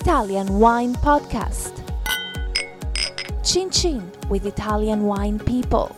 Italian Wine Podcast. Chin Chin with Italian wine people.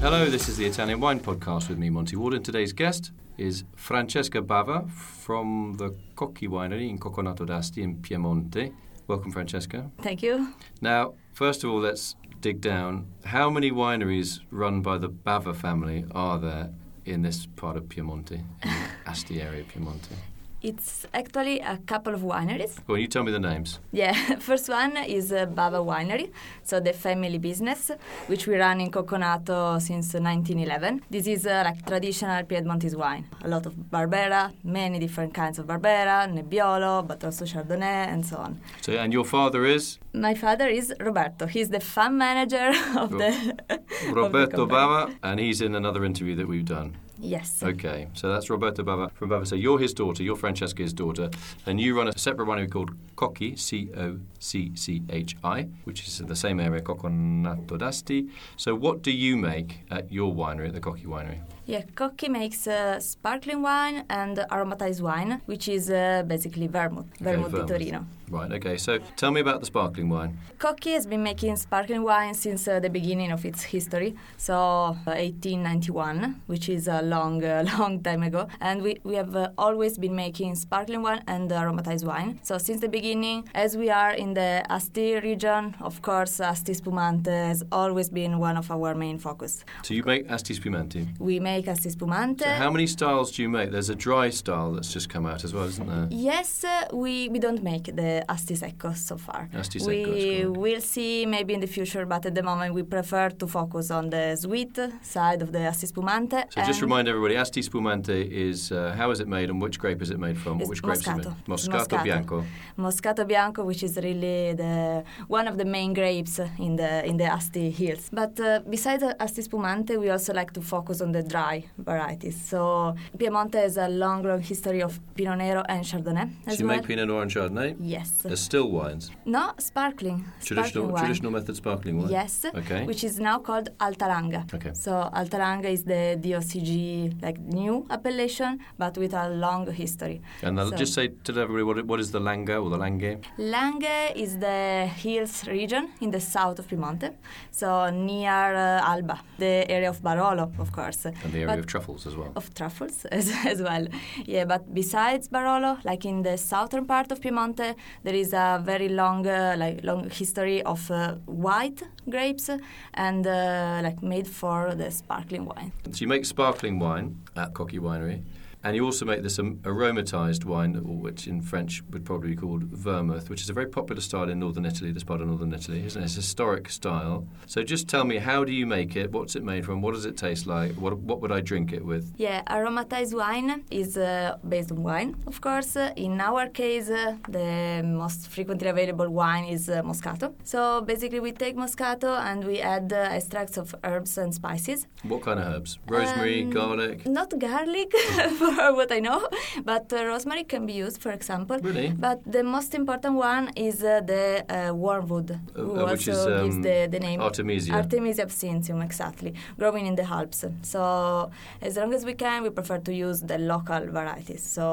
Hello, this is the Italian Wine Podcast with me, Monty Waldin, and today's guest is Francesca Bava from the Cocchi Winery in Cocconato d'Asti in Piemonte. Welcome, Francesca. Thank you. Now, first of all, let's dig down. How many wineries run by the Bava family are there in this part of Piemonte, in Asti area of Piemonte? It's actually a couple of wineries. Well, you tell me the names. Yeah, first one is uh, Bava Winery, so the family business, which we run in Cocconato since 1911. This is uh, like traditional Piedmontese wine. A lot of Barbera, many different kinds of Barbera, Nebbiolo, but also Chardonnay, and so on. So, and your father is My father is Roberto. He's the fund manager of Ro- the of the Roberto. Bava, and he's in another interview that we've done. Yes. Okay, so that's Roberto Bava from Bava. So you're his daughter, you're Francesca's daughter, and you run a separate winery called Cocchi, C O C C H I, which is in the same area, Cocconato d'Asti. So what do you make at your winery, at the Cocchi Winery? Yeah, Cocchi makes uh, sparkling wine and aromatized wine, which is uh, basically vermouth, vermouth di. Torino. Right, okay, so tell me about the sparkling wine. Cocchi has been making sparkling wine since uh, the beginning of its history, so uh, 1891, which is a long, uh, long time ago. And we, we have uh, always been making sparkling wine and aromatized wine. So since the beginning, as we are in the Asti region, of course, Asti Spumante has always been one of our main focus. So you make Asti Spumante. We make Asti Spumante. So how many styles do you make? There's a dry style that's just come out as well, isn't there? Yes, uh, we, we don't make the Asti Secco so far. Asti Secco, we will see maybe in the future, but at the moment we prefer to focus on the sweet side of the Asti Spumante. So just remind everybody, Asti Spumante is, uh, how is it made and which grape is it made from? Which grapes is it Moscato. Moscato, Moscato. Bianco. Moscato Bianco, which is really the one of the main grapes in the in the Asti hills. But uh, besides Asti Spumante, we also like to focus on the dry varieties. So Piemonte has a long, long history of Pinot Nero and Chardonnay So as you well. make Pinot Noir and Chardonnay? yes. As still wines. No, sparkling. Traditional, sparkling traditional method sparkling wine. Yes, Okay. which is now called Alta Langa. Okay. So Alta Langa is the DOCG like new appellation, but with a long history. And I'll So- just say to everybody what, what is the Langa or the Langhe? Lange is the hills region in the south of Piemonte, so near uh, Alba, the area of Barolo, of course. And the area But- of truffles as well. of truffles as, as well. Yeah, but besides Barolo, like in the southern part of Piemonte, there is a very long, uh, like long history of uh, white grapes and uh, like made for the sparkling wine. So you make sparkling wine at Cocchi Winery. And you also make this um, aromatized wine, which in French would probably be called vermouth, which is a very popular style in northern Italy, this part of northern Italy, isn't it? It's a historic style. So just tell me, how do you make it? What's it made from? What does it taste like? What, what would I drink it with? Yeah, aromatized wine is uh, based on wine, of course. In our case, uh, the most frequently available wine is uh, Moscato. So basically, we take Moscato and we add uh, extracts of herbs and spices. What kind of herbs? Rosemary, Um, garlic? Not garlic, for what I know, but uh, rosemary can be used, for example. Really? But the most important one is uh, the uh, wormwood, who uh, also which is, gives um, the, the name Artemisia. Artemisia absinthium, exactly, growing in the Alps. So as long as we can, we prefer to use the local varieties. So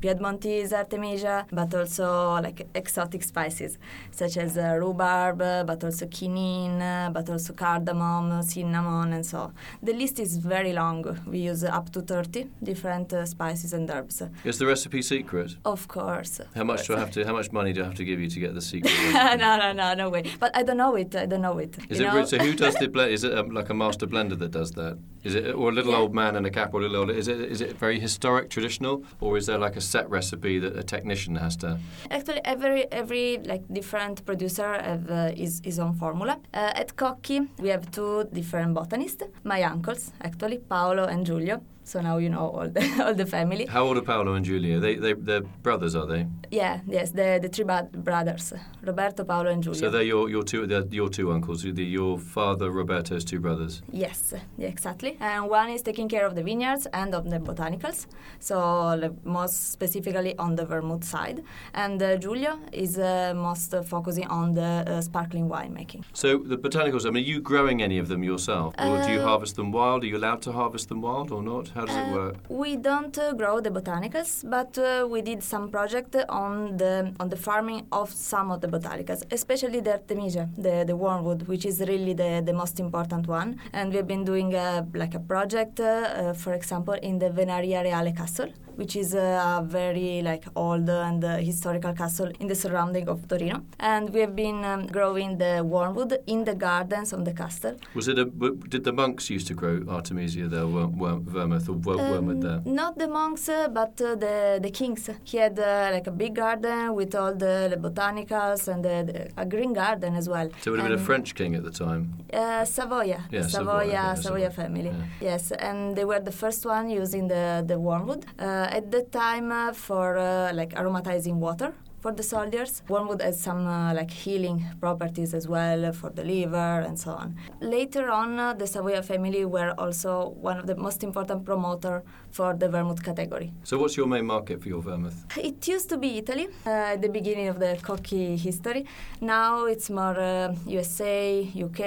Piedmontese Artemisia, but also like exotic spices such as uh, rhubarb, but also quinine, but also cardamom, cinnamon, and so. The list is very long. We use up to 30 different uh, spices and herbs. Is the recipe secret? Of course. How much do I have to? How much money do I have to give you to get the secret? no, no, no, no way. But I don't know it. I don't know it. Is it know? so? Who does the blend? Is it um, like a master blender that does that? Is it or a little Yeah. old man in a cap or a little old? Is it is it very historic, traditional, or is there like a set recipe that a technician has to? Actually, every every like different producer have uh, his, his own formula. Uh, at Cocchi, we have two different botanists, my uncles, actually, Paolo and Giulio. So now you know all the all the family. How old are Paolo and Giulia? They they they're brothers, are they? Yeah, yes, the the three brothers, Roberto, Paolo, and Giulio. So they're your your two they're your two uncles. The, your father Roberto's two brothers. Yes, yeah, exactly. And one is taking care of the vineyards and of the botanicals. So most specifically on the vermouth side, and uh, is uh, most uh, focusing on the uh, sparkling winemaking. So the botanicals. I mean, are you growing any of them yourself, or do you Uh, harvest them wild? Are you allowed to harvest them wild or not? How does it Uh, work? We don't uh, grow the botanicals, but uh, we did some project on the on the farming of some of the botanicals, especially the artemisia, the, the wormwood, which is really the, the most important one. And we've been doing uh, like a project, uh, uh, for example, in the Venaria Reale Castle, which is a very like old and uh, historical castle in the surrounding of Torino. And we have been um, growing the wormwood in the gardens of the castle. Was it a? w- Did the monks used to grow artemisia there, worm, worm, vermouth or wor- wormwood there? Um, Not the monks, uh, but uh, the the kings. He had uh, like a big garden with all the, the botanicals and the, the- a green garden as well. So it would have been a French king at the time. Uh, Savoia, Yeah, the Savoy, Savoia, yeah, Savoia family. Yeah. Yes, and they were the first one using the the wormwood uh, at that time uh, for uh, like aromatizing water. For the soldiers, wormwood has some uh, like healing properties as well for the liver and so on. Later on, uh, the Savoia family were also one of the most important promoter for the vermouth category. So what's your main market for your vermouth? It used to be Italy uh, at the beginning of the Cocchi history. Now it's more uh, USA, UK.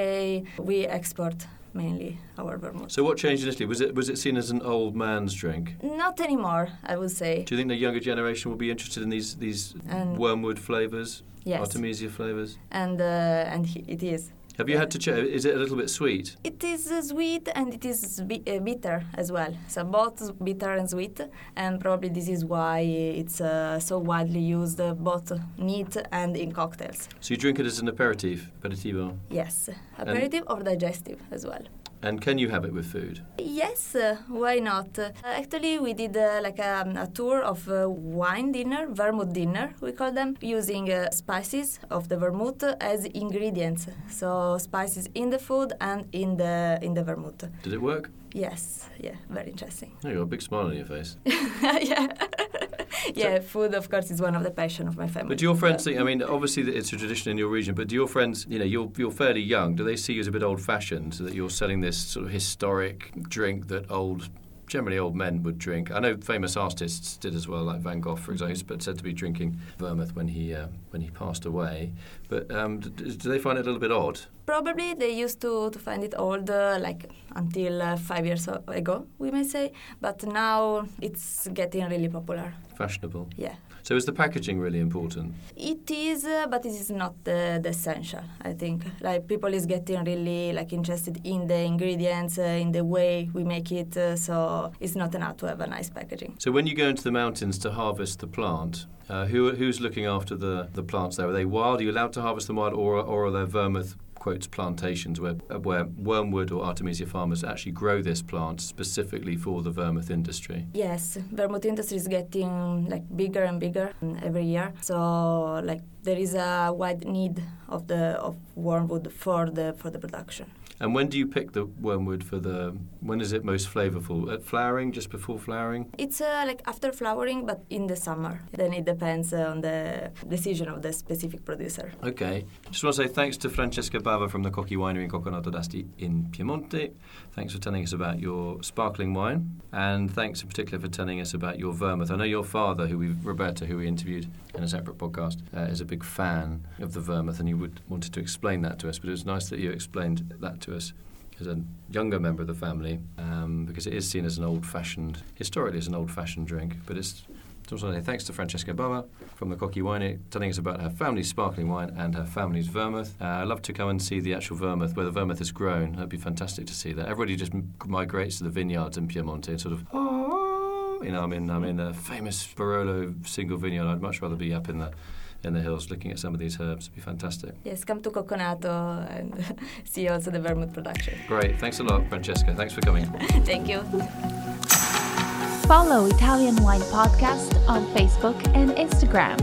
We export mainly our vermouth. So what changed in Italy? Was it was it seen as an old man's drink? Not anymore, I would say. Do you think the younger generation will be interested in these these And- wormwood flavours, Yes, artemisia flavours? and uh, and he, it is. Have you had to check? Is it a little bit sweet? It is uh, sweet and it is bi- uh, bitter as well. So both bitter and sweet, and probably this is why it's uh, so widely used uh, both neat and in cocktails. So you drink it as an aperitif, aperitivo, Yes, aperitif or digestive as well. And can you have it with food? Yes, uh, why not? Uh, actually, we did uh, like a, a tour of uh, wine dinner, vermouth dinner, we call them, using uh, spices of the vermouth as ingredients. So spices in the food and in the in the vermouth. Did it work? Yes, yeah, very interesting. Oh, you got a big smile on your face. yeah, yeah. Food, of course, is one of the passion of my family. But do your friends think? I mean, obviously it's a tradition in your region. But do your friends, you know, you're you're fairly young. Do they see you as a bit old-fashioned? That you're selling this sort of historic drink that old, generally old men would drink. I know famous artists did as well, like Van Gogh, for example, but said to be drinking vermouth when he uh, when he passed away. But um, d- d- do they find it a little bit odd? Probably they used to, to find it old, uh, like until uh, five years ago, we may say. But now it's getting really popular. Fashionable. Yeah. So is the packaging really important? It is, uh, but it is not the, the essential. I think like people is getting really like interested in the ingredients, uh, in the way we make it. Uh, so it's not enough to have a nice packaging. So when you go into the mountains to harvest the plant, uh, who who's looking after the, the plants there? Are they wild? Are you allowed to harvest them wild, or or are there vermouth quotes plantations where where wormwood or artemisia farmers actually grow this plant specifically for the vermouth industry? Yes, vermouth industry is getting like bigger and bigger um, every year. So like there is a wide need of the of wormwood for the for the production. And when do you pick the wormwood for the? When is it most flavourful? At flowering, just before flowering? It's uh, like after flowering, but in the summer. Then it depends uh, on the decision of the specific producer. Okay. Just want to say thanks to Francesca Bava from the Cocchi Winery in Cocconato d'Asti in Piemonte. Thanks for telling us about your sparkling wine, and thanks in particular for telling us about your vermouth. I know your father, who we Roberta, who we interviewed in a separate podcast, uh, is a big fan of the vermouth, and he would wanted to explain that to us. But it was nice that you explained that to us as a younger member of the family, um, because it is seen as an old-fashioned, historically as an old-fashioned drink, but it's say thanks to Francesca Bava from the Cocchi Winery, telling us about her family's sparkling wine and her family's vermouth. Uh, I'd love to come and see the actual vermouth, where the vermouth is grown. That'd be fantastic to see that. Everybody just migrates to the vineyards in Piemonte and sort of, oh, you know, I'm in, I'm in a famous Barolo single vineyard. I'd much rather be up in the in the hills looking at some of these herbs. It'd be fantastic. Yes, come to Cocconato and see also the vermouth production. Great. Thanks a lot, Francesca. Thanks for coming. Thank you. Follow Italian Wine Podcast on Facebook and Instagram.